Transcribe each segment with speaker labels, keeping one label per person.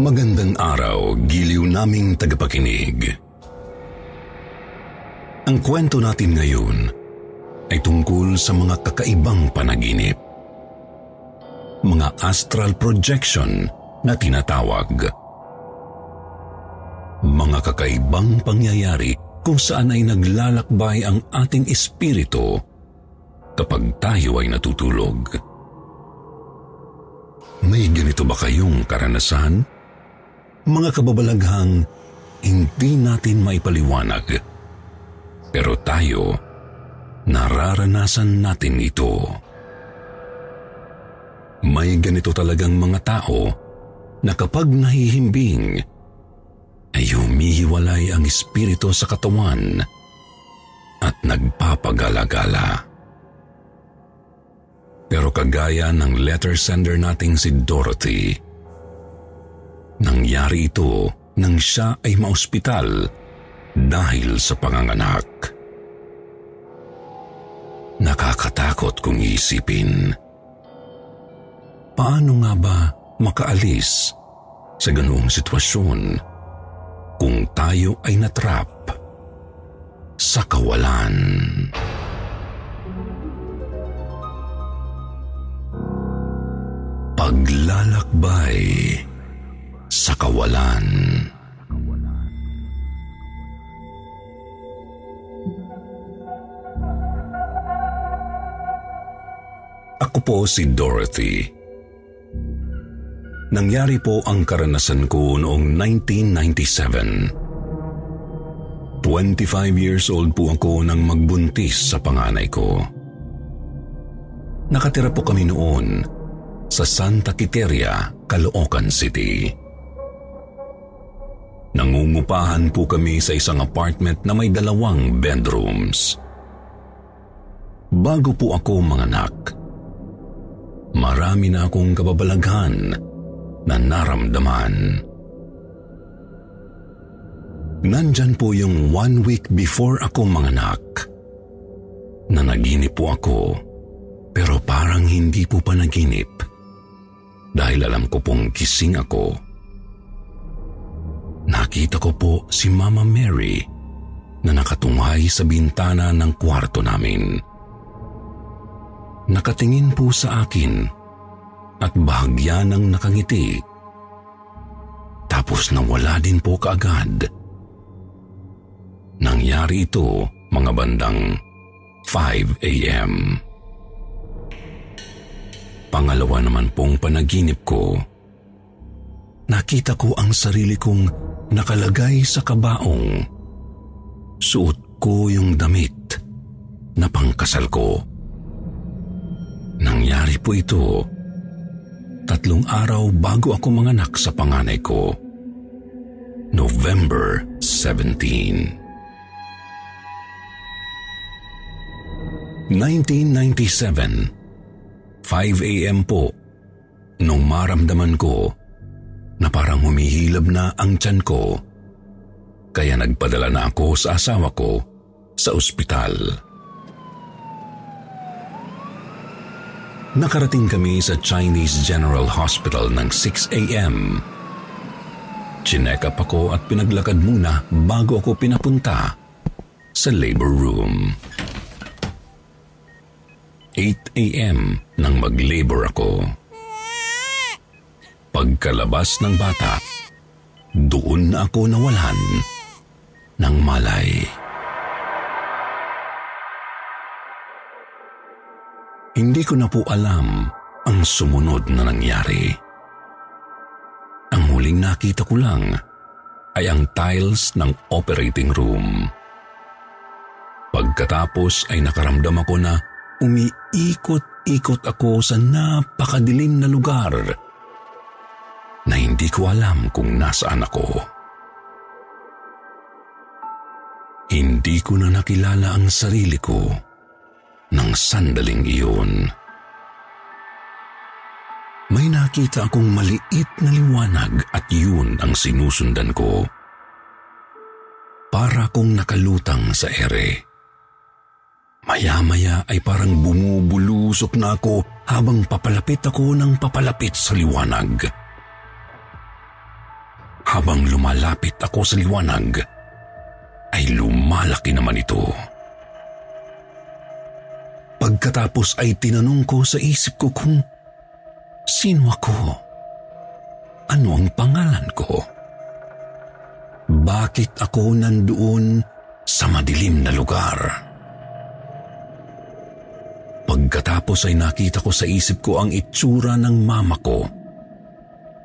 Speaker 1: Magandang araw, giliw naming tagapakinig. Ang kwento natin ngayon ay tungkol sa mga kakaibang panaginip. Mga astral projection na tinatawag. Mga kakaibang pangyayari kung saan ay naglalakbay ang ating espiritu kapag tayo ay natutulog. May ganito ba kayong karanasan? Mga kababalaghang hindi natin maipaliwanag. Pero tayo, nararanasan natin ito. May ganito talagang mga tao na kapag nahihimbing, ay humihiwalay ang espiritu sa katawan at nagpapagalagala. Pero kagaya ng letter sender nating si Dorothy, nangyari ito nang siya ay maospital dahil sa panganganak. Nakakatakot kung isipin. Paano nga ba makaalis sa ganoong sitwasyon kung tayo ay natrap sa kawalan? Paglalakbay sa kawalan. Ako po si Dorothy. Nangyari po ang karanasan ko noong 1997. 25 years old po ako nang magbuntis sa panganay ko. Nakatira po kami noon sa Santa Quiteria, Caloocan City. Nangungupahan po kami sa isang apartment na may dalawang bedrooms. Bago po ako manganak, marami na akong kababalaghan na naramdaman. Nandyan po yung one week before ako manganak. Nanaginip po ako, pero parang hindi po panaginip dahil alam ko pong kising ako. Nakita ko po si Mama Mary na nakatunghay sa bintana ng kwarto namin. Nakatingin po sa akin at bahagya ng nakangiti. Tapos nawala din po kaagad. Nangyari ito mga bandang 5 a.m. Pangalawa naman pong panaginip ko. Nakita ko ang sarili kong nakalagay sa kabaong. Suot ko yung damit na pangkasal ko. Nangyari po ito tatlong araw bago ako manganak sa panganay ko. November 17. 1997 5 a.m. po nung maramdaman ko na parang humihilab na ang tiyan ko. Kaya nagpadala na ako sa asawa ko sa ospital. Nakarating kami sa Chinese General Hospital ng 6 a.m. Chinek up ako at pinaglakad muna bago ako pinapunta sa labor room. 8 a.m. nang mag-labor ako. Pagkalabas ng bata, doon ako nawalan ng malay. Hindi ko na po alam ang sumunod na nangyari. Ang huling nakita ko lang ay ang tiles ng operating room. Pagkatapos ay nakaramdam ako na umiikot-ikot ako sa napakadilim na lugar na hindi ko alam kung nasaan ako. Hindi ko na nakilala ang sarili ko ng sandaling iyon. May nakita akong maliit na liwanag at yun ang sinusundan ko. Para kong nakalutang sa ere. Maya-maya ay parang bumubulusok na ako habang papalapit ako ng papalapit sa liwanag. Habang lumalapit ako sa liwanag, ay lumalaki naman ito. Pagkatapos ay tinanong ko sa isip ko kung sino ako? Ano ang pangalan ko? Bakit ako nandoon sa madilim na lugar? Pagkatapos ay nakita ko sa isip ko ang itsura ng mama ko,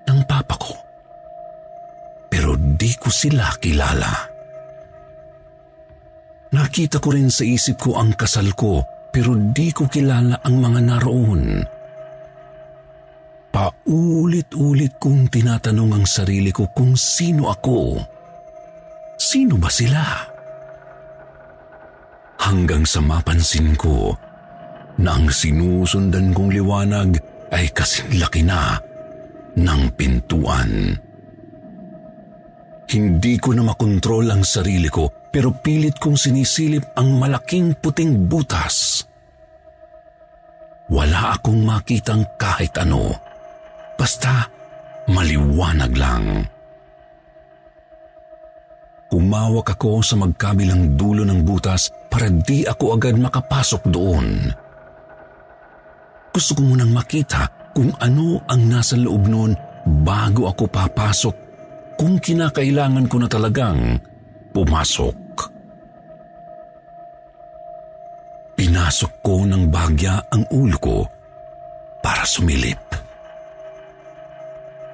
Speaker 1: ng papa ko. Pero di ko sila kilala. Nakita ko rin sa isip ko ang kasal ko pero di ko kilala ang mga naroon. Paulit-ulit kong tinatanong ang sarili ko kung sino ako. Sino ba sila? Hanggang sa mapansin ko na ang sinusundan kong liwanag ay kasing laki na ng pintuan. Hindi ko na makontrol ang sarili ko pero pilit kong sinisilip ang malaking puting butas. Wala akong makitang kahit ano. Basta maliwanag lang. Umawak ako sa magkabilang dulo ng butas para di ako agad makapasok doon. Gusto ko munang makita kung ano ang nasa loob noon bago ako papasok kung kinakailangan ko na talagang pumasok. Pinasok ko ng bagya ang ulo ko para sumilip.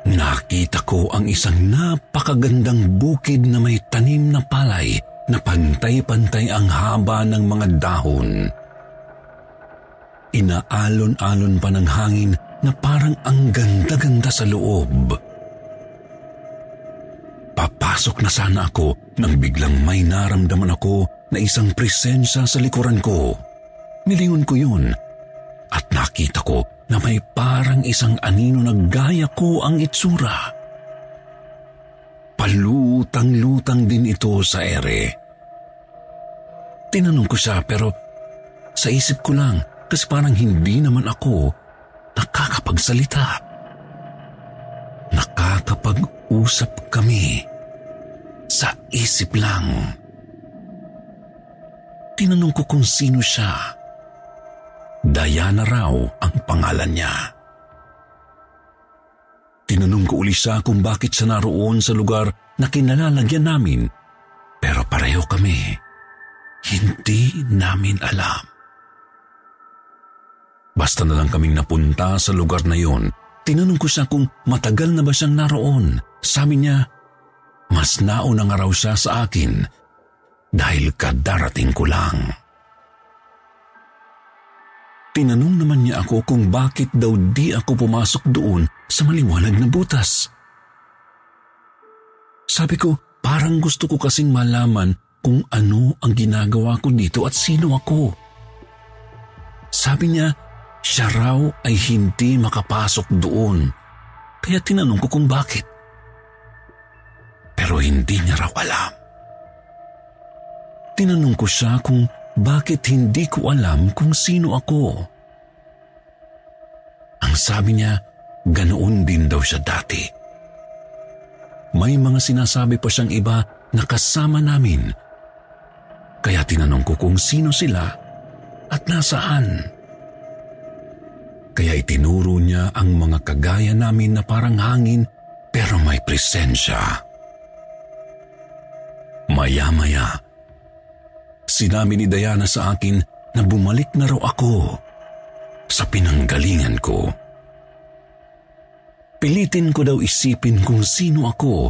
Speaker 1: Nakita ko ang isang napakagandang bukid na may tanim na palay na pantay-pantay ang haba ng mga dahon. Inaalon-alon pa ng hangin na parang ang ganda-ganda sa loob. Papasok na sana ako nang biglang may naramdaman ako na isang presensya sa likuran ko. Nilingon ko yun at nakita ko na may parang isang anino na gaya ko ang itsura. Palutang-lutang din ito sa ere. Tinanong ko siya pero sa isip ko lang kasi parang hindi naman ako nakakapagsalita. Nakakapag-usap kami sa isip lang. Tinanong ko kung sino siya. Diana raw ang pangalan niya. Tinanong ko uli siya kung bakit siya naroon sa lugar na kinalalagyan namin pero pareho kami. Hindi namin alam. Basta na lang kaming napunta sa lugar na yon, tinanong ko siya kung matagal na ba siyang naroon. Sabi niya, mas nauna nga raw siya sa akin dahil kadarating ko lang. Tinanong naman niya ako kung bakit daw di ako pumasok doon sa maliwanag na butas. Sabi ko, parang gusto ko kasing malaman kung ano ang ginagawa ko dito at sino ako. Sabi niya, siya raw ay hindi makapasok doon. Kaya tinanong ko kung bakit. Pero hindi niya raw alam. Tinanong ko siya kung bakit hindi ko alam kung sino ako. Ang sabi niya, ganoon din daw siya dati. May mga sinasabi pa siyang iba na kasama namin. Kaya tinanong ko kung sino sila at nasaan. Kaya itinuro niya ang mga kagaya namin na parang hangin pero may presensya. Maya-maya, Sinabi ni Diana sa akin na bumalik na raw ako sa pinanggalingan ko. Pilitin ko daw isipin kung sino ako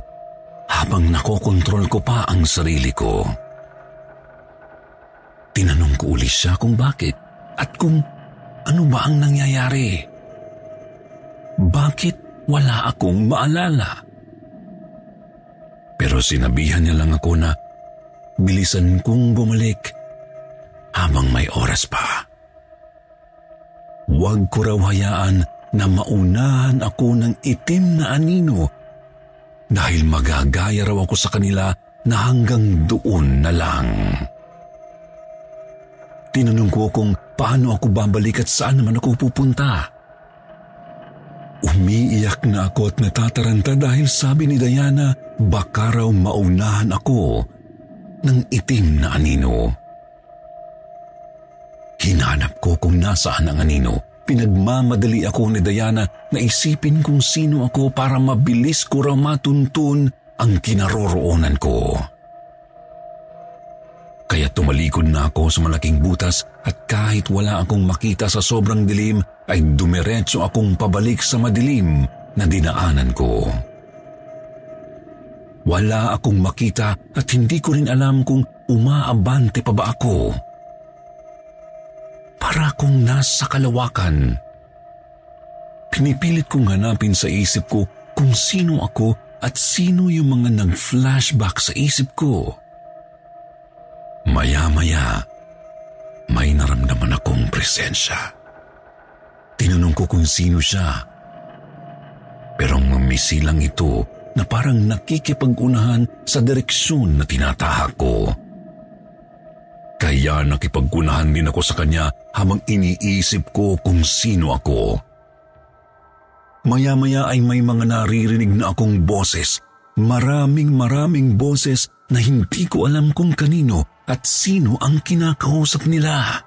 Speaker 1: habang nakokontrol ko pa ang sarili ko. Tinanong ko uli siya kung bakit at kung ano ba ang nangyayari. Bakit wala akong maalala? Pero sinabihan niya lang ako na bilisan kong bumalik habang may oras pa. Huwag ko raw hayaan na maunahan ako ng itim na anino dahil magagaya raw ako sa kanila na hanggang doon na lang. Tinanong ko kung paano ako babalik at saan naman ako pupunta. Umiiyak na ako at natataranta dahil sabi ni Diana baka raw maunahan ako ng itim na anino. Hinanap ko kung nasaan ang anino. Pinagmamadali ako ni Diana na isipin kung sino ako para mabilis ko raw matuntun ang kinaroroonan ko. Kaya tumalikod na ako sa malaking butas at kahit wala akong makita sa sobrang dilim ay dumiretso akong pabalik sa madilim na dinaanan ko. Wala akong makita at hindi ko rin alam kung umaabante pa ba ako. Para akong nasa kalawakan. Pinipilit kong hanapin sa isip ko kung sino ako at sino yung mga nag-flashback sa isip ko. Maya-maya, may naramdaman akong presensya. Tinanong ko kung sino siya. Pero mamisi lang ito na parang nakikipag-unahan sa direksyon na tinatahak ko. Kaya nakipag-unahan din ako sa kanya habang iniisip ko kung sino ako. Maya-maya ay may mga naririnig na akong boses. Maraming maraming boses na hindi ko alam kung kanino at sino ang kinakausap nila.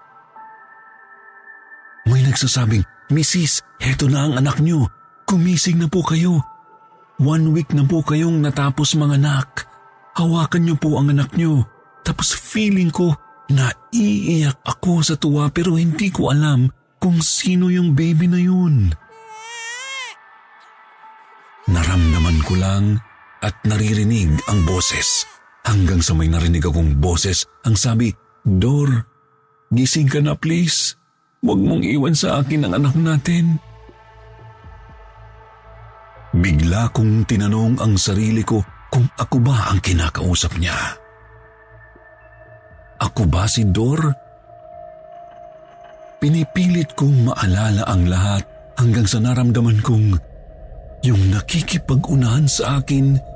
Speaker 1: May nagsasabing, Mrs., heto na ang anak niyo. Kumising na po kayo. One week na po kayong natapos mga anak. Hawakan niyo po ang anak niyo. Tapos feeling ko na iiyak ako sa tuwa pero hindi ko alam kung sino yung baby na yun. Naramdaman ko lang at naririnig ang boses. Hanggang sa may narinig akong boses, ang sabi, Dor, gising ka na please. Huwag mong iwan sa akin ang anak natin. Bigla kong tinanong ang sarili ko kung ako ba ang kinakausap niya. Ako ba si Dor? Pinipilit kong maalala ang lahat hanggang sa naramdaman kong yung nakikipag-unahan sa akin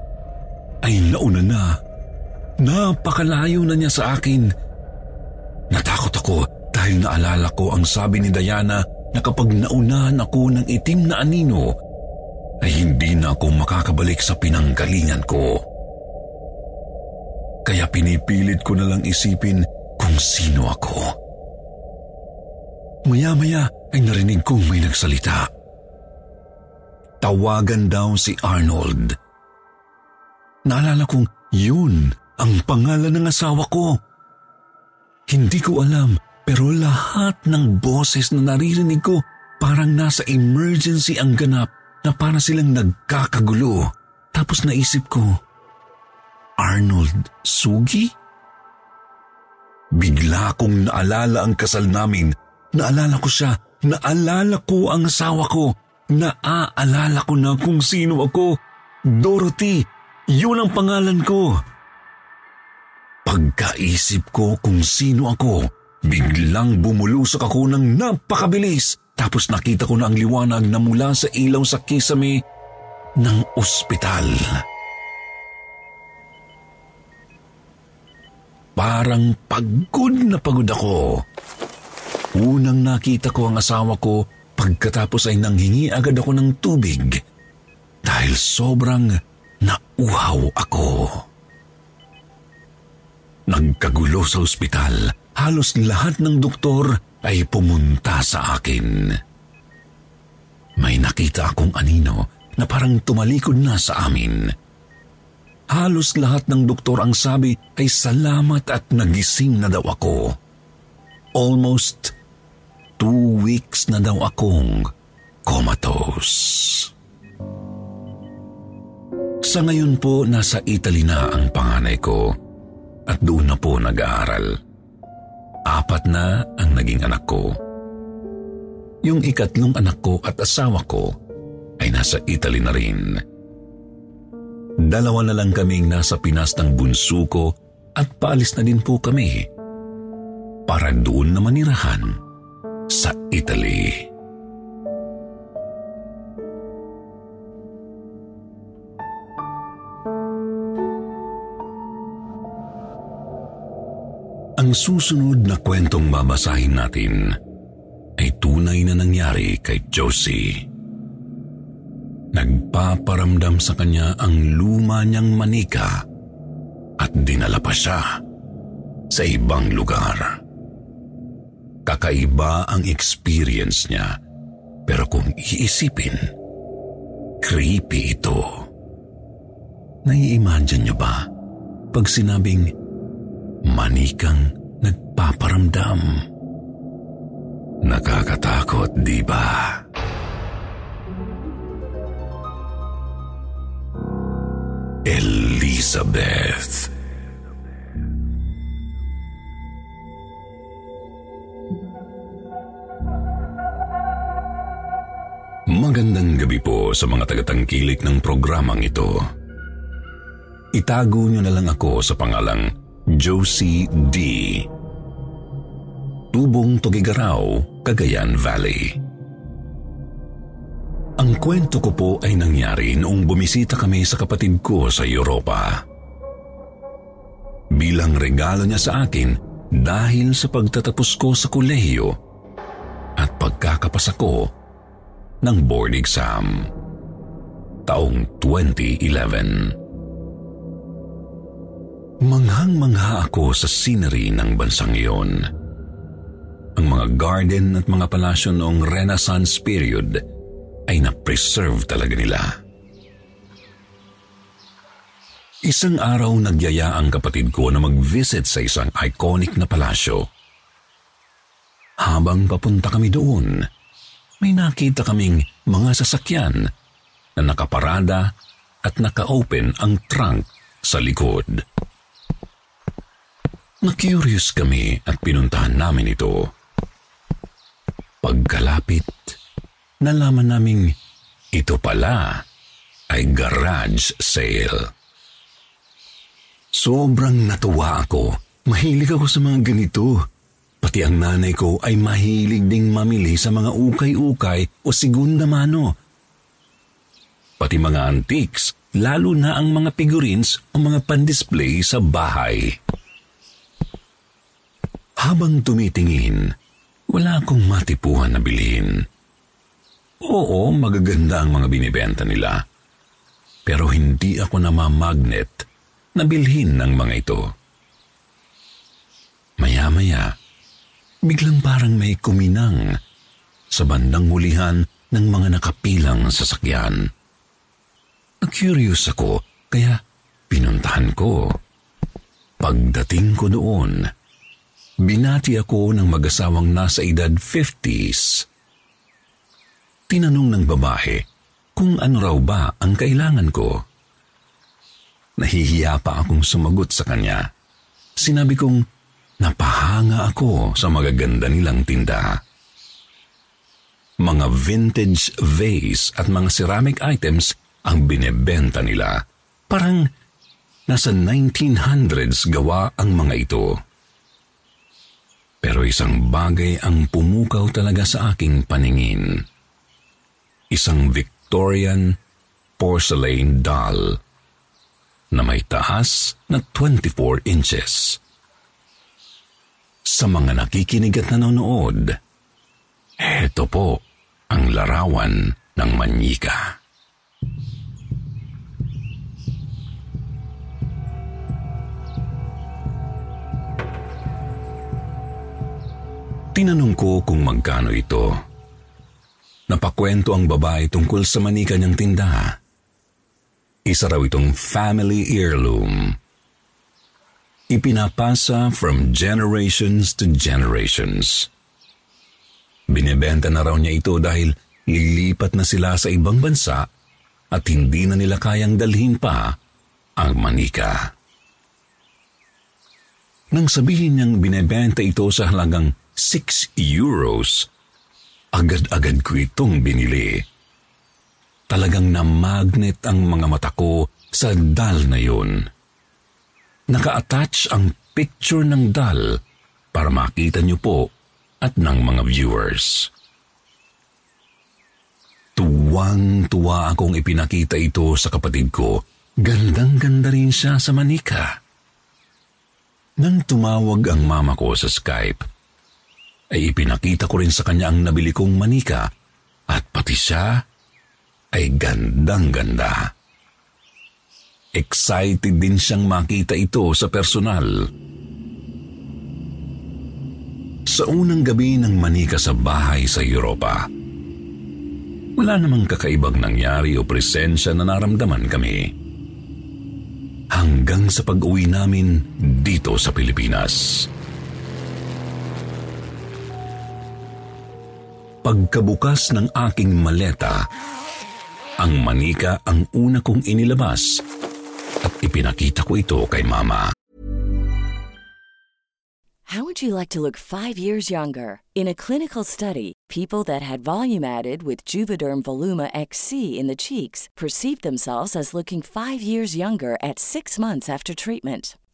Speaker 1: ay nauna na Napakalayo na niya sa akin. Natakot ako dahil naalala ko ang sabi ni Diana na kapag naunahan ako ng itim na anino, ay hindi na ako makakabalik sa pinanggalingan ko. Kaya pinipilit ko na lang isipin kung sino ako. Maya-maya ay narinig kong may nagsalita. Tawagan daw si Arnold. Naalala kong yun ang pangalan ng asawa ko. Hindi ko alam pero lahat ng boses na naririnig ko parang nasa emergency ang ganap na para silang nagkakagulo. Tapos naisip ko, Arnold Sugi? Bigla kong naalala ang kasal namin. Naalala ko siya. Naalala ko ang asawa ko. Naaalala ko na kung sino ako. Dorothy. Yun ang pangalan ko. Pagkaisip ko kung sino ako, biglang bumulusok ako ng napakabilis. Tapos nakita ko na ang liwanag na mula sa ilaw sa kisame ng ospital. Parang pagod na pagod ako. Unang nakita ko ang asawa ko pagkatapos ay nanghingi agad ako ng tubig dahil sobrang nauhaw ako. Nagkagulo sa ospital. Halos lahat ng doktor ay pumunta sa akin. May nakita akong anino na parang tumalikod na sa amin. Halos lahat ng doktor ang sabi ay salamat at nagising na daw ako. Almost two weeks na daw akong comatose. Sa ngayon po, nasa Italy na ang panganay ko at doon na po nag-aaral. apat na ang naging anak ko. Yung ikatlong anak ko at asawa ko ay nasa Italy na rin. Dalawa na lang kaming nasa Pinas ng bunso ko at paalis na din po kami para doon na manirahan sa Italy. Ang susunod na kwentong babasahin natin ay tunay na nangyari kay Josie. Nagpaparamdam sa kanya ang luma niyang manika at dinala pa siya sa ibang lugar. Kakaiba ang experience niya pero kung iisipin, creepy ito. Nai-imagine niyo ba pag sinabing manikang nagpaparamdam. Nakakatakot, di ba? Elizabeth. Magandang gabi po sa mga tagatangkilik ng programang ito. Itago niyo na lang ako sa pangalang Josie D. Tubong Tugigaraw, Cagayan Valley. Ang kwento ko po ay nangyari noong bumisita kami sa kapatid ko sa Europa. Bilang regalo niya sa akin dahil sa pagtatapos ko sa kolehiyo at pagkakapasa ko ng board exam. Taong 2011. Manghang-mangha ako sa scenery ng bansang iyon. Ang mga garden at mga palasyo noong Renaissance period ay na-preserve talaga nila. Isang araw nagyaya ang kapatid ko na mag-visit sa isang iconic na palasyo. Habang papunta kami doon, may nakita kaming mga sasakyan na nakaparada at naka-open ang trunk sa likod. Na-curious kami at pinuntahan namin ito. Pagkalapit, nalaman naming ito pala ay garage sale. Sobrang natuwa ako. Mahilig ako sa mga ganito. Pati ang nanay ko ay mahilig ding mamili sa mga ukay-ukay o segunda mano. Pati mga antiques, lalo na ang mga figurines o mga pandisplay sa bahay. Habang tumitingin, wala akong matipuhan na bilhin. Oo, magaganda ang mga binibenta nila. Pero hindi ako namamagnet na bilhin ng mga ito. Maya-maya, biglang parang may kuminang sa bandang hulihan ng mga nakapilang sasakyan. Na-curious ako, kaya pinuntahan ko. Pagdating ko doon, Binati ako ng mag-asawang nasa edad 50s. Tinanong ng babae kung ano raw ba ang kailangan ko. Nahihiya pa akong sumagot sa kanya. Sinabi kong napahanga ako sa magaganda nilang tinda. Mga vintage vase at mga ceramic items ang binebenta nila. Parang nasa 1900s gawa ang mga ito. Pero isang bagay ang pumukaw talaga sa aking paningin. Isang Victorian porcelain doll na may taas na 24 inches. Sa mga nakikinig at nanonood, heto po ang larawan ng manyika. Tinanong ko kung magkano ito. Napakwento ang babae tungkol sa manika niyang tinda. Isa raw itong family heirloom. Ipinapasa from generations to generations. Binebenta na raw niya ito dahil lilipat na sila sa ibang bansa at hindi na nila kayang dalhin pa ang manika. Nang sabihin niyang binebenta ito sa halagang 6 euros, agad-agad ko itong binili. Talagang na-magnet ang mga mata ko sa dal na yun. Naka-attach ang picture ng dal para makita niyo po at ng mga viewers. Tuwang-tuwa akong ipinakita ito sa kapatid ko. Gandang-ganda rin siya sa manika. Nang tumawag ang mama ko sa Skype, ay ipinakita ko rin sa kanya ang nabili kong manika at pati siya ay gandang-ganda. Excited din siyang makita ito sa personal. Sa unang gabi ng manika sa bahay sa Europa, wala namang kakaibang nangyari o presensya na naramdaman kami hanggang sa pag-uwi namin dito sa Pilipinas. Pagkabukas ng aking maleta, ang manika ang una kong inilabas at ipinakita ko ito kay Mama.
Speaker 2: How would you like to look five years younger? In a clinical study, people that had volume added with Juvederm Voluma XC in the cheeks perceived themselves as looking five years younger at six months after treatment.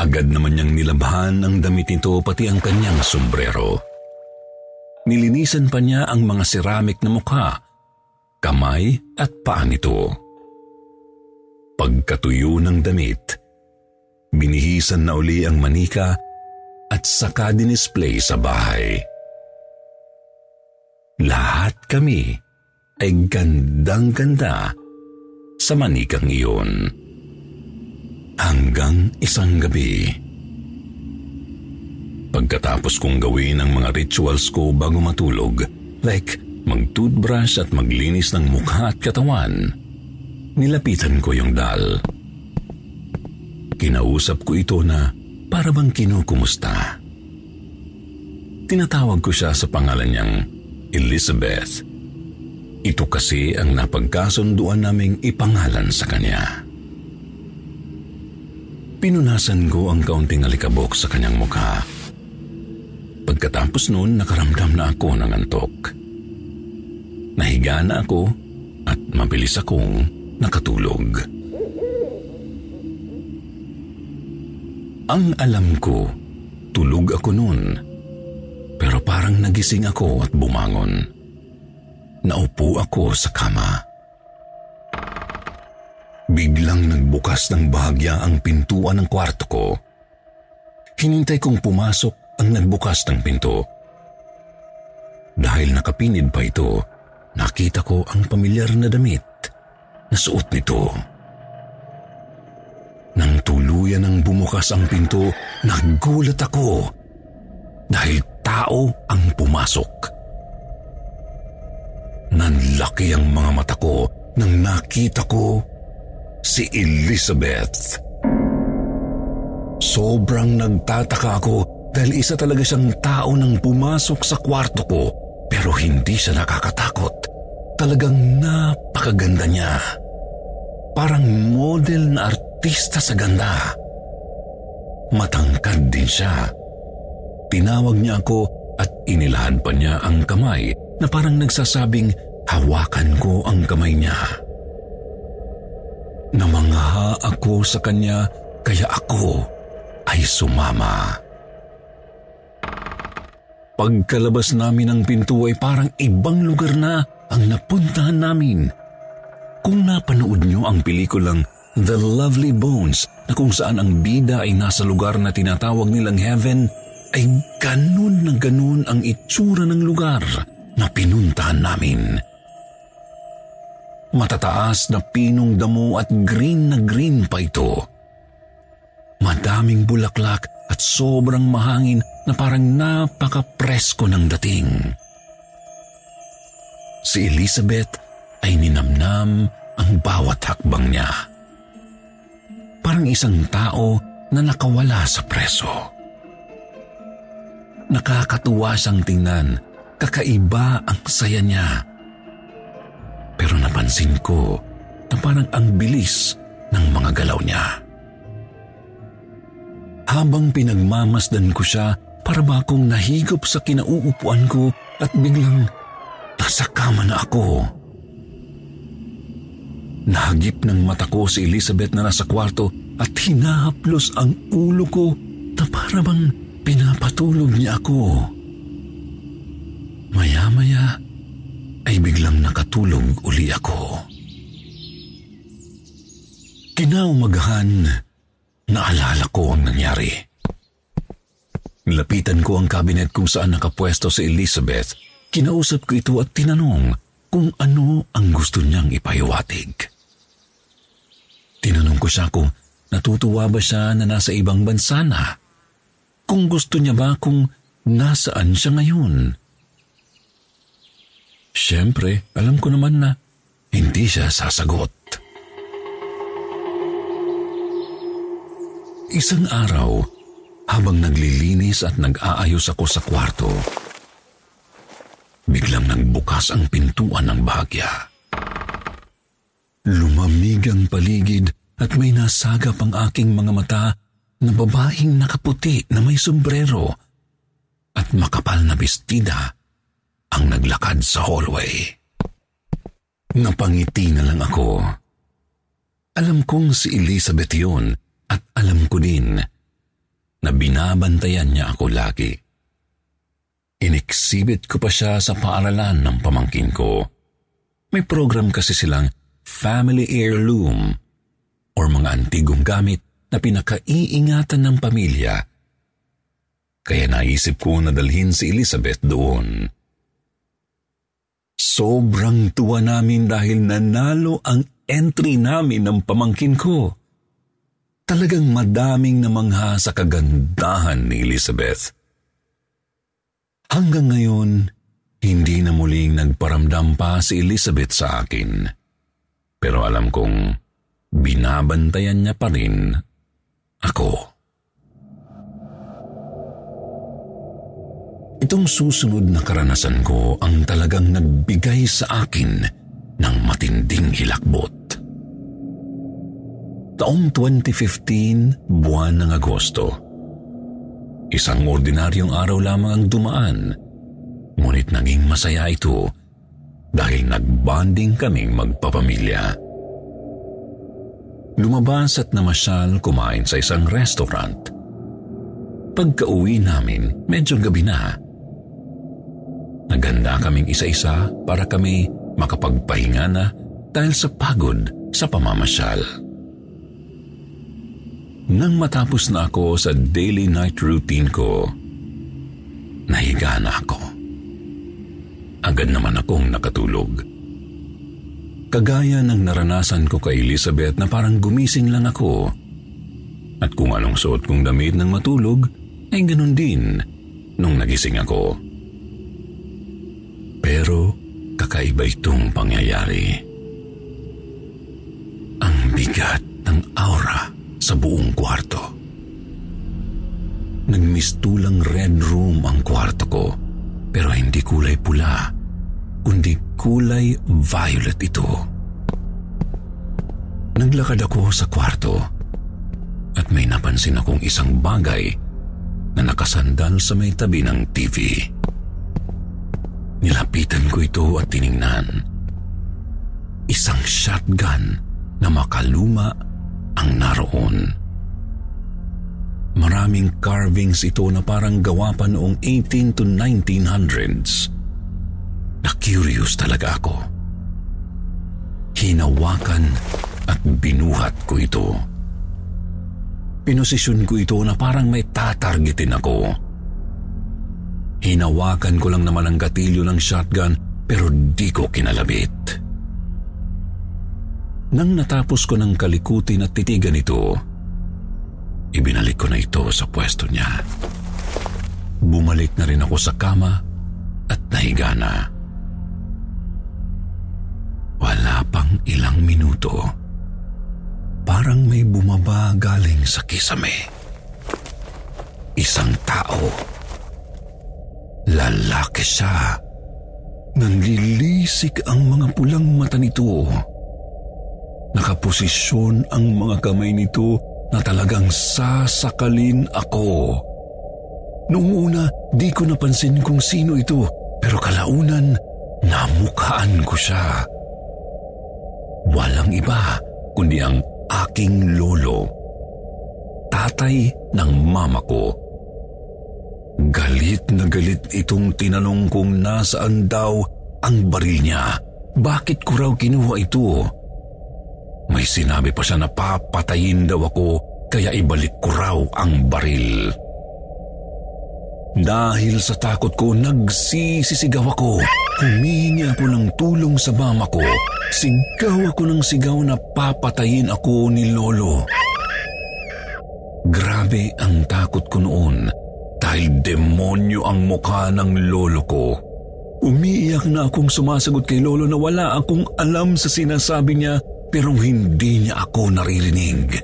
Speaker 1: Agad naman niyang nilabhan ang damit nito pati ang kanyang sombrero. Nilinisan pa niya ang mga ceramic na mukha, kamay at paa nito. Pagkatuyo ng damit, binihisan na uli ang manika at saka dinisplay sa bahay. Lahat kami ay gandang-ganda sa manikang iyon. Hanggang isang gabi. Pagkatapos kong gawin ang mga rituals ko bago matulog, like mag-toothbrush at maglinis ng mukha at katawan, nilapitan ko yung dal. Kinausap ko ito na para bang kinukumusta. Tinatawag ko siya sa pangalan niyang Elizabeth. Ito kasi ang napagkasunduan naming ipangalan sa kanya. Pinunasan ko ang kaunting alikabok sa kanyang mukha. Pagkatapos noon, nakaramdam na ako ng antok. Nahiga na ako at mabilis akong nakatulog. Ang alam ko, tulog ako noon. Pero parang nagising ako at bumangon. Naupo ako sa kama. Biglang nagbukas ng bahagya ang pintuan ng kwarto ko. Hinintay kong pumasok ang nagbukas ng pinto. Dahil nakapinid pa ito, nakita ko ang pamilyar na damit na suot nito. Nang tuluyan ng bumukas ang pinto, nagulat ako dahil tao ang pumasok. Nanlaki ang mga mata ko nang nakita ko si Elizabeth. Sobrang nagtataka ako dahil isa talaga siyang tao nang pumasok sa kwarto ko pero hindi siya nakakatakot. Talagang napakaganda niya. Parang model na artista sa ganda. Matangkad din siya. Tinawag niya ako at inilahan pa niya ang kamay na parang nagsasabing hawakan ko ang kamay niya. Namangha ako sa kanya kaya ako ay sumama. Pagkalabas namin ng pinto ay parang ibang lugar na ang napuntahan namin. Kung napanood niyo ang pelikulang The Lovely Bones na kung saan ang bida ay nasa lugar na tinatawag nilang heaven, ay ganun na ganun ang itsura ng lugar na pinuntahan namin. Matataas na pinong damo at green na green pa ito. Madaming bulaklak at sobrang mahangin na parang napaka-presko ng dating. Si Elizabeth ay ninamnam ang bawat hakbang niya. Parang isang tao na nakawala sa preso. Nakakatuwa siyang tingnan, kakaiba ang saya niya. Pero napansin ko na parang ang bilis ng mga galaw niya. Habang pinagmamasdan ko siya, para ba akong nahigop sa kinauupuan ko at biglang Nasa kama na ako. Nahagip ng mata ko si Elizabeth na nasa kwarto at hinahaplos ang ulo ko na para bang pinapatulog niya ako. Maya-maya ay biglang nakatulog uli ako. Kinaumagahan, naalala ko ang nangyari. Lapitan ko ang kabinet kung saan nakapwesto si Elizabeth Kinausap ko ito at tinanong kung ano ang gusto niyang ipahiwatig. Tinanong ko siya kung natutuwa ba siya na nasa ibang bansa na. Kung gusto niya ba kung nasaan siya ngayon. Siyempre, alam ko naman na hindi siya sasagot. Isang araw, habang naglilinis at nag-aayos ako sa kwarto, biglang nagbukas ang pintuan ng bahagya. Lumamig ang paligid at may nasagap ang aking mga mata na babaeng nakaputi na may sombrero at makapal na bestida ang naglakad sa hallway. Napangiti na lang ako. Alam kong si Elizabeth yun at alam ko din na binabantayan niya ako lagi. Inexhibit ko pa siya sa paaralan ng pamangkin ko. May program kasi silang family heirloom or mga antigong gamit na pinakaiingatan ng pamilya. Kaya naisip ko na dalhin si Elizabeth doon. Sobrang tuwa namin dahil nanalo ang entry namin ng pamangkin ko. Talagang madaming namangha sa kagandahan ni Elizabeth. Hanggang ngayon, hindi na muling nagparamdam pa si Elizabeth sa akin. Pero alam kong binabantayan niya pa rin ako. Itong susunod na karanasan ko ang talagang nagbigay sa akin ng matinding hilakbot. Taong 2015, buwan ng Agosto. Isang ordinaryong araw lamang ang dumaan, ngunit naging masaya ito dahil nagbanding kaming magpapamilya. Lumabas at namasyal kumain sa isang restaurant. Pagka-uwi namin, medyo gabi na. Naganda kaming isa-isa para kami makapagpahinga na dahil sa pagod sa pamamasyal. Nang matapos na ako sa daily night routine ko, nahiga na ako. Agad naman akong nakatulog. Kagaya ng naranasan ko kay Elizabeth na parang gumising lang ako. At kung anong suot kong damit ng matulog, ay ganun din nung nagising ako. Pero kakaiba itong pangyayari. Ang bigat ng aura sa buong kwarto. Nagmistulang red room ang kwarto ko pero hindi kulay pula kundi kulay violet ito. Naglakad ako sa kwarto at may napansin akong isang bagay na nakasandal sa may tabi ng TV. Nilapitan ko ito at tiningnan. Isang shotgun na makaluma ang naroon. Maraming carvings ito na parang gawa pa noong 18 to 1900s. Na-curious talaga ako. Hinawakan at binuhat ko ito. Pinosisyon ko ito na parang may tatargetin ako. Hinawakan ko lang naman ang gatilyo ng shotgun pero di ko kinalabit. Nang natapos ko ng kalikutin at titigan ito, ibinalik ko na ito sa pwesto niya. Bumalik na rin ako sa kama at nahiga na. Wala pang ilang minuto. Parang may bumaba galing sa kisame. Isang tao. Lalaki siya. Nanlilisik ang mga pulang mata nito. Nakaposisyon ang mga kamay nito na talagang sasakalin ako. Noong una, di ko napansin kung sino ito, pero kalaunan, namukhaan ko siya. Walang iba kundi ang aking lolo. Tatay ng mama ko. Galit na galit itong tinanong kung nasaan daw ang baril niya. Bakit ko raw kinuha ito? May sinabi pa siya na papatayin daw ako kaya ibalik ko raw ang baril. Dahil sa takot ko, nagsisisigaw ako. Humingi ako ng tulong sa mama ko. Sigaw ako ng sigaw na papatayin ako ni Lolo. Grabe ang takot ko noon dahil demonyo ang mukha ng lolo ko. Umiiyak na akong sumasagot kay Lolo na wala akong alam sa sinasabi niya pero hindi niya ako naririnig.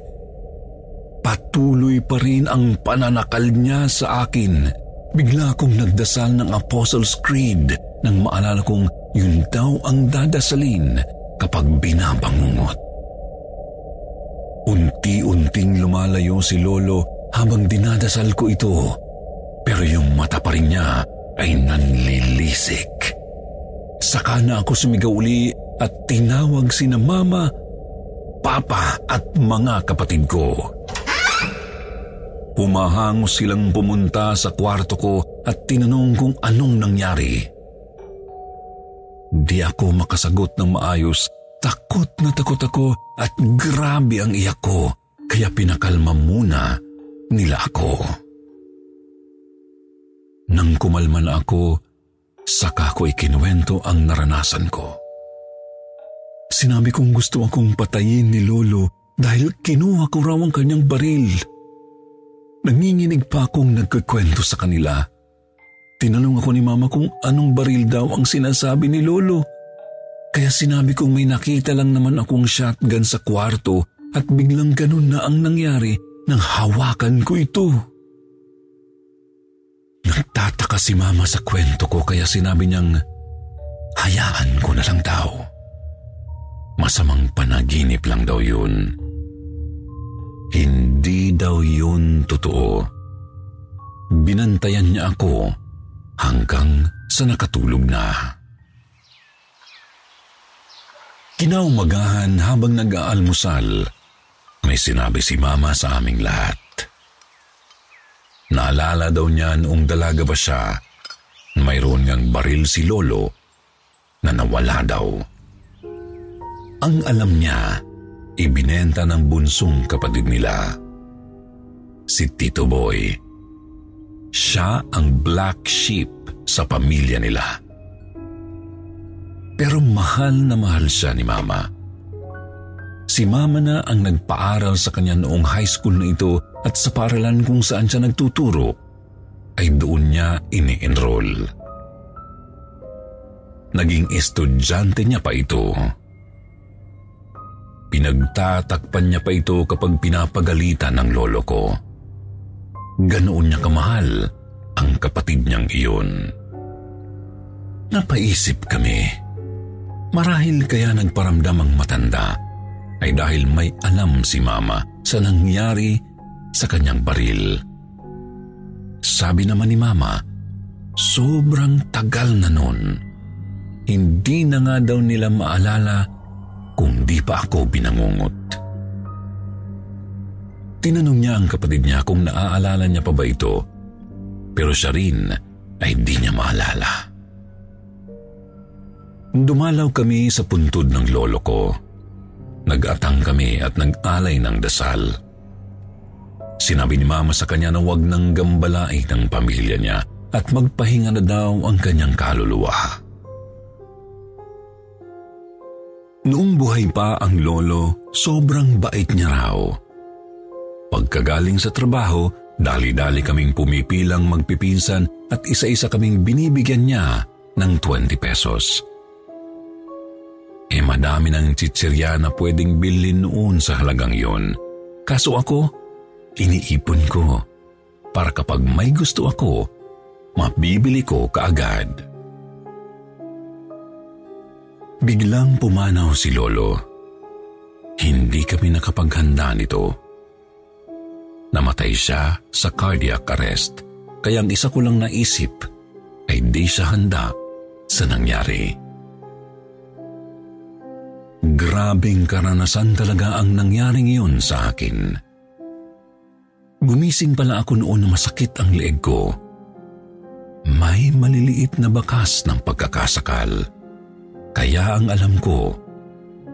Speaker 1: Patuloy pa rin ang pananakal niya sa akin. Bigla akong nagdasal ng Apostles' Creed nang maalala kong yun daw ang dadasalin kapag binabangungot. Unti-unting lumalayo si Lolo habang dinadasal ko ito. Pero yung mata pa rin niya ay nanlilisik. Saka na ako sumigaw uli at tinawag si na mama, papa at mga kapatid ko. Humahangos silang pumunta sa kwarto ko at tinanong kung anong nangyari. Di ako makasagot ng maayos. Takot na takot ako at grabe ang iyak ko. Kaya pinakalma muna nila ako. Nang kumalma ako, saka ko ikinuwento ang naranasan ko. Sinabi kong gusto akong patayin ni Lolo dahil kinuha ko raw ang kanyang baril. Nanginginig pa akong nagkikwento sa kanila. Tinanong ako ni Mama kung anong baril daw ang sinasabi ni Lolo. Kaya sinabi kong may nakita lang naman akong shotgun sa kwarto at biglang ganun na ang nangyari nang hawakan ko ito. Nagtataka si Mama sa kwento ko kaya sinabi niyang hayaan ko na lang daw. Masamang panaginip lang daw yun. Hindi daw yun totoo. Binantayan niya ako hanggang sa nakatulog na. Kinaumagahan habang nag-aalmusal, may sinabi si Mama sa aming lahat. Naalala daw niya noong dalaga pa siya, mayroon ngang baril si Lolo na nawala daw. Ang alam niya, ibinenta ng bunsong kapatid nila. Si Tito Boy. Siya ang black sheep sa pamilya nila. Pero mahal na mahal siya ni Mama. Si Mama na ang nagpaaral sa kanya noong high school na ito at sa paaralan kung saan siya nagtuturo ay doon niya ini-enroll. Naging estudyante niya pa ito. Pinagtatakpan niya pa ito kapag pinapagalitan ng lolo ko. Ganoon niya kamahal ang kapatid niyang iyon. Napaisip kami, Marahil kaya nagparamdam ang matanda ay dahil may alam si Mama sa nangyari sa kanyang baril. Sabi naman ni Mama, sobrang tagal na nun. Hindi na nga daw nila maalala kung di pa ako binangungot. Tinanong niya ang kapatid niya kung naaalala niya pa ba ito, pero siya rin ay di niya maalala. Dumalaw kami sa puntod ng lolo ko. Nag-atang kami at nag-alay ng dasal. Sinabi ni mama sa kanya na huwag nang gambalain ng pamilya niya at magpahinga na daw ang kanyang kaluluwa. Noong buhay pa ang lolo, sobrang bait niya raw. Pagkagaling sa trabaho, dali-dali kaming pumipilang magpipinsan at isa-isa kaming binibigyan niya ng 20 pesos. Eh madami ng chichirya na pwedeng bilhin noon sa halagang yon. Kaso ako, iniipon ko para kapag may gusto ako, mabibili ko kaagad. Biglang pumanaw si Lolo. Hindi kami nakapaghanda nito. Namatay siya sa cardiac arrest, kaya ang isa ko lang naisip ay di siya handa sa nangyari. Grabing karanasan talaga ang nangyaring iyon sa akin. Gumising pala ako noon na masakit ang leeg ko. May maliliit na bakas ng pagkakasakal. Kaya ang alam ko,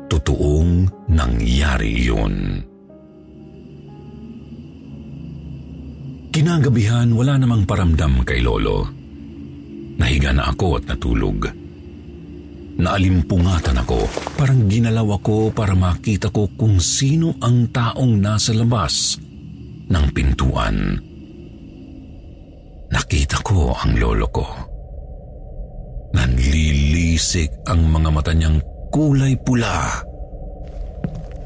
Speaker 1: totoong nangyari yun. Kinagabihan wala namang paramdam kay Lolo. Nahiga na ako at natulog. Naalimpungatan ako. Parang ginalaw ako para makita ko kung sino ang taong nasa labas ng pintuan. Nakita ko ang lolo ko. Nanlilisik ang mga mata niyang kulay pula.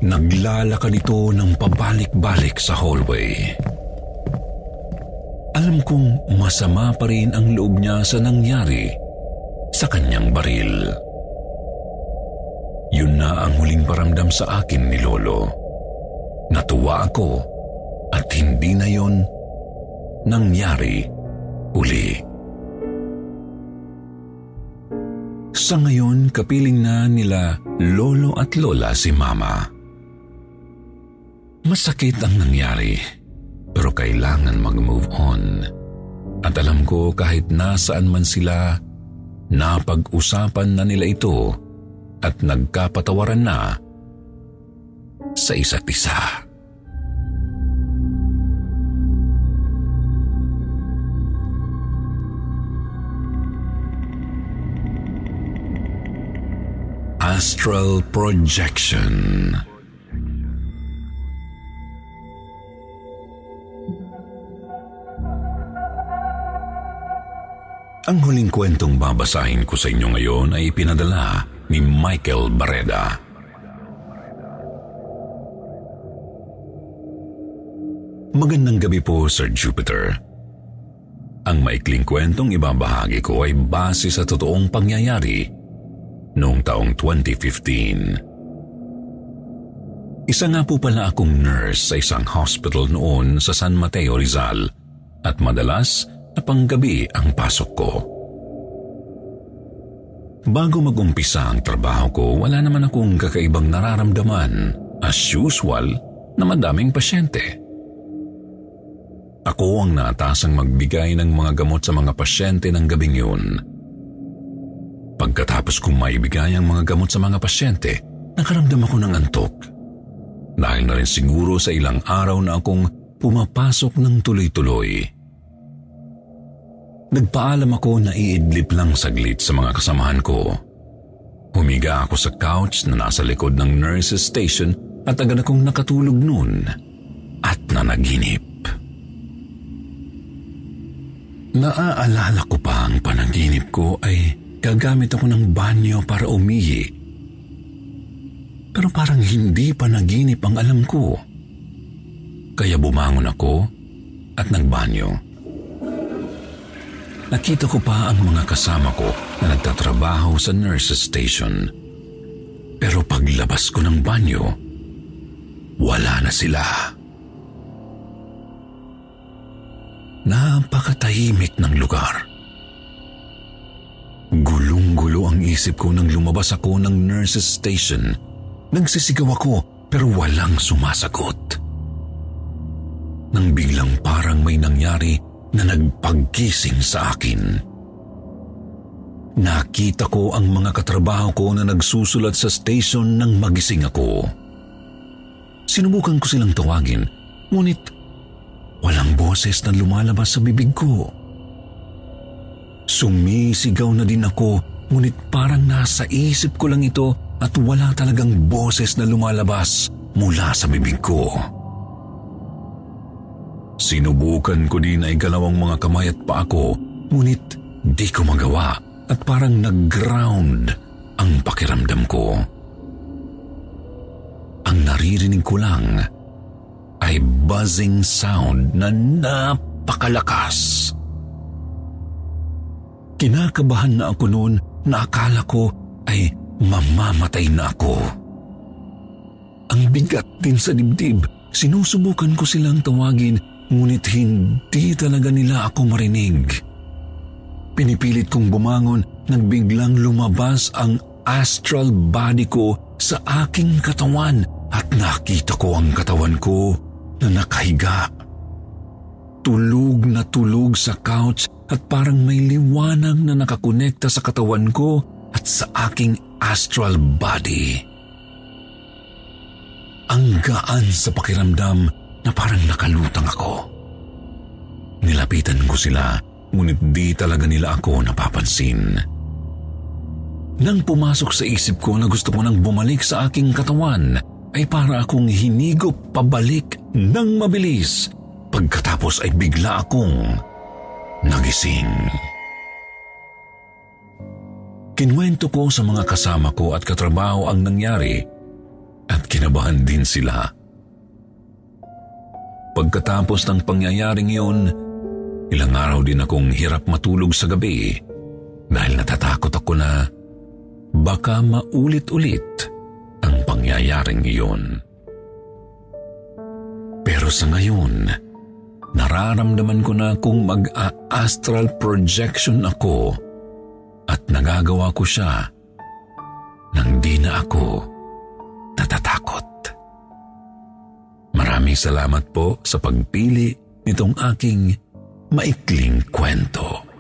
Speaker 1: Naglalakad ito ng pabalik-balik sa hallway. Alam kong masama pa rin ang loob niya sa nangyari sa kanyang baril. Yun na ang huling paramdam sa akin ni Lolo. Natuwa ako at hindi na yon nangyari uli. Sa ngayon, kapiling na nila Lolo at Lola si Mama. Masakit ang nangyari, pero kailangan mag-move on. At alam ko kahit nasaan man sila, napag-usapan na nila ito at nagkapatawaran na sa isa't isa. Astral Projection Ang huling kwentong babasahin ko sa inyo ngayon ay ipinadala ni Michael Bareda. Magandang gabi po, Sir Jupiter. Ang maikling kwentong ibabahagi ko ay base sa totoong pangyayari noong taong 2015. Isa nga po pala akong nurse sa isang hospital noon sa San Mateo, Rizal at madalas na panggabi ang pasok ko. Bago mag-umpisa ang trabaho ko, wala naman akong kakaibang nararamdaman. As usual, na madaming pasyente. Ako ang naatasang magbigay ng mga gamot sa mga pasyente ng gabing yun. Pagkatapos kong maibigay ang mga gamot sa mga pasyente, nakaramdam ako ng antok. Dahil na rin siguro sa ilang araw na akong pumapasok ng tuloy-tuloy. Nagpaalam ako na iidlip lang saglit sa mga kasamahan ko. Humiga ako sa couch na nasa likod ng nurse's station at agad akong nakatulog noon at nanaginip. Naaalala ko pa ang panaginip ko ay gagamit ako ng banyo para umihi. Pero parang hindi pa naginip ang alam ko. Kaya bumangon ako at nagbanyo. Nakita ko pa ang mga kasama ko na nagtatrabaho sa nurse's station. Pero paglabas ko ng banyo, wala na sila. Napakatahimik ng lugar. Gulong-gulo ang isip ko nang lumabas ako ng nurse's station. Nagsisigaw ako pero walang sumasagot. Nang biglang parang may nangyari na nagpagkising sa akin. Nakita ko ang mga katrabaho ko na nagsusulat sa station nang magising ako. Sinubukan ko silang tawagin, ngunit walang boses na lumalabas sa bibig ko. Sumisigaw na din ako, ngunit parang nasa isip ko lang ito at wala talagang boses na lumalabas mula sa bibig ko. Sinubukan ko din ay galawang mga kamay at paa ko, ngunit di ko magawa at parang nag-ground ang pakiramdam ko. Ang naririnig ko lang ay buzzing sound na napakalakas. Kinakabahan na ako noon na akala ko ay mamamatay na ako. Ang bigat din sa dibdib, sinusubukan ko silang tawagin ngunit hindi talaga nila ako marinig. Pinipilit kong bumangon nang biglang lumabas ang astral body ko sa aking katawan at nakita ko ang katawan ko na nakahiga. Tulog na tulog sa couch at parang may liwanag na nakakonekta sa katawan ko at sa aking astral body. Ang gaan sa pakiramdam na parang nakalutang ako. Nilapitan ko sila ngunit di talaga nila ako napapansin. Nang pumasok sa isip ko na gusto ko nang bumalik sa aking katawan, ay para akong hinigop pabalik ng mabilis. Pagkatapos ay bigla akong nagising. Kinwento ko sa mga kasama ko at katrabaho ang nangyari at kinabahan din sila. Pagkatapos ng pangyayaring iyon, Ilang araw din akong hirap matulog sa gabi dahil natatakot ako na baka maulit-ulit ang pangyayaring iyon. Pero sa ngayon, nararamdaman ko na kung mag-astral projection ako at nagagawa ko siya nang di na ako natatakot. Maraming salamat po sa pagpili nitong aking maikling kwento.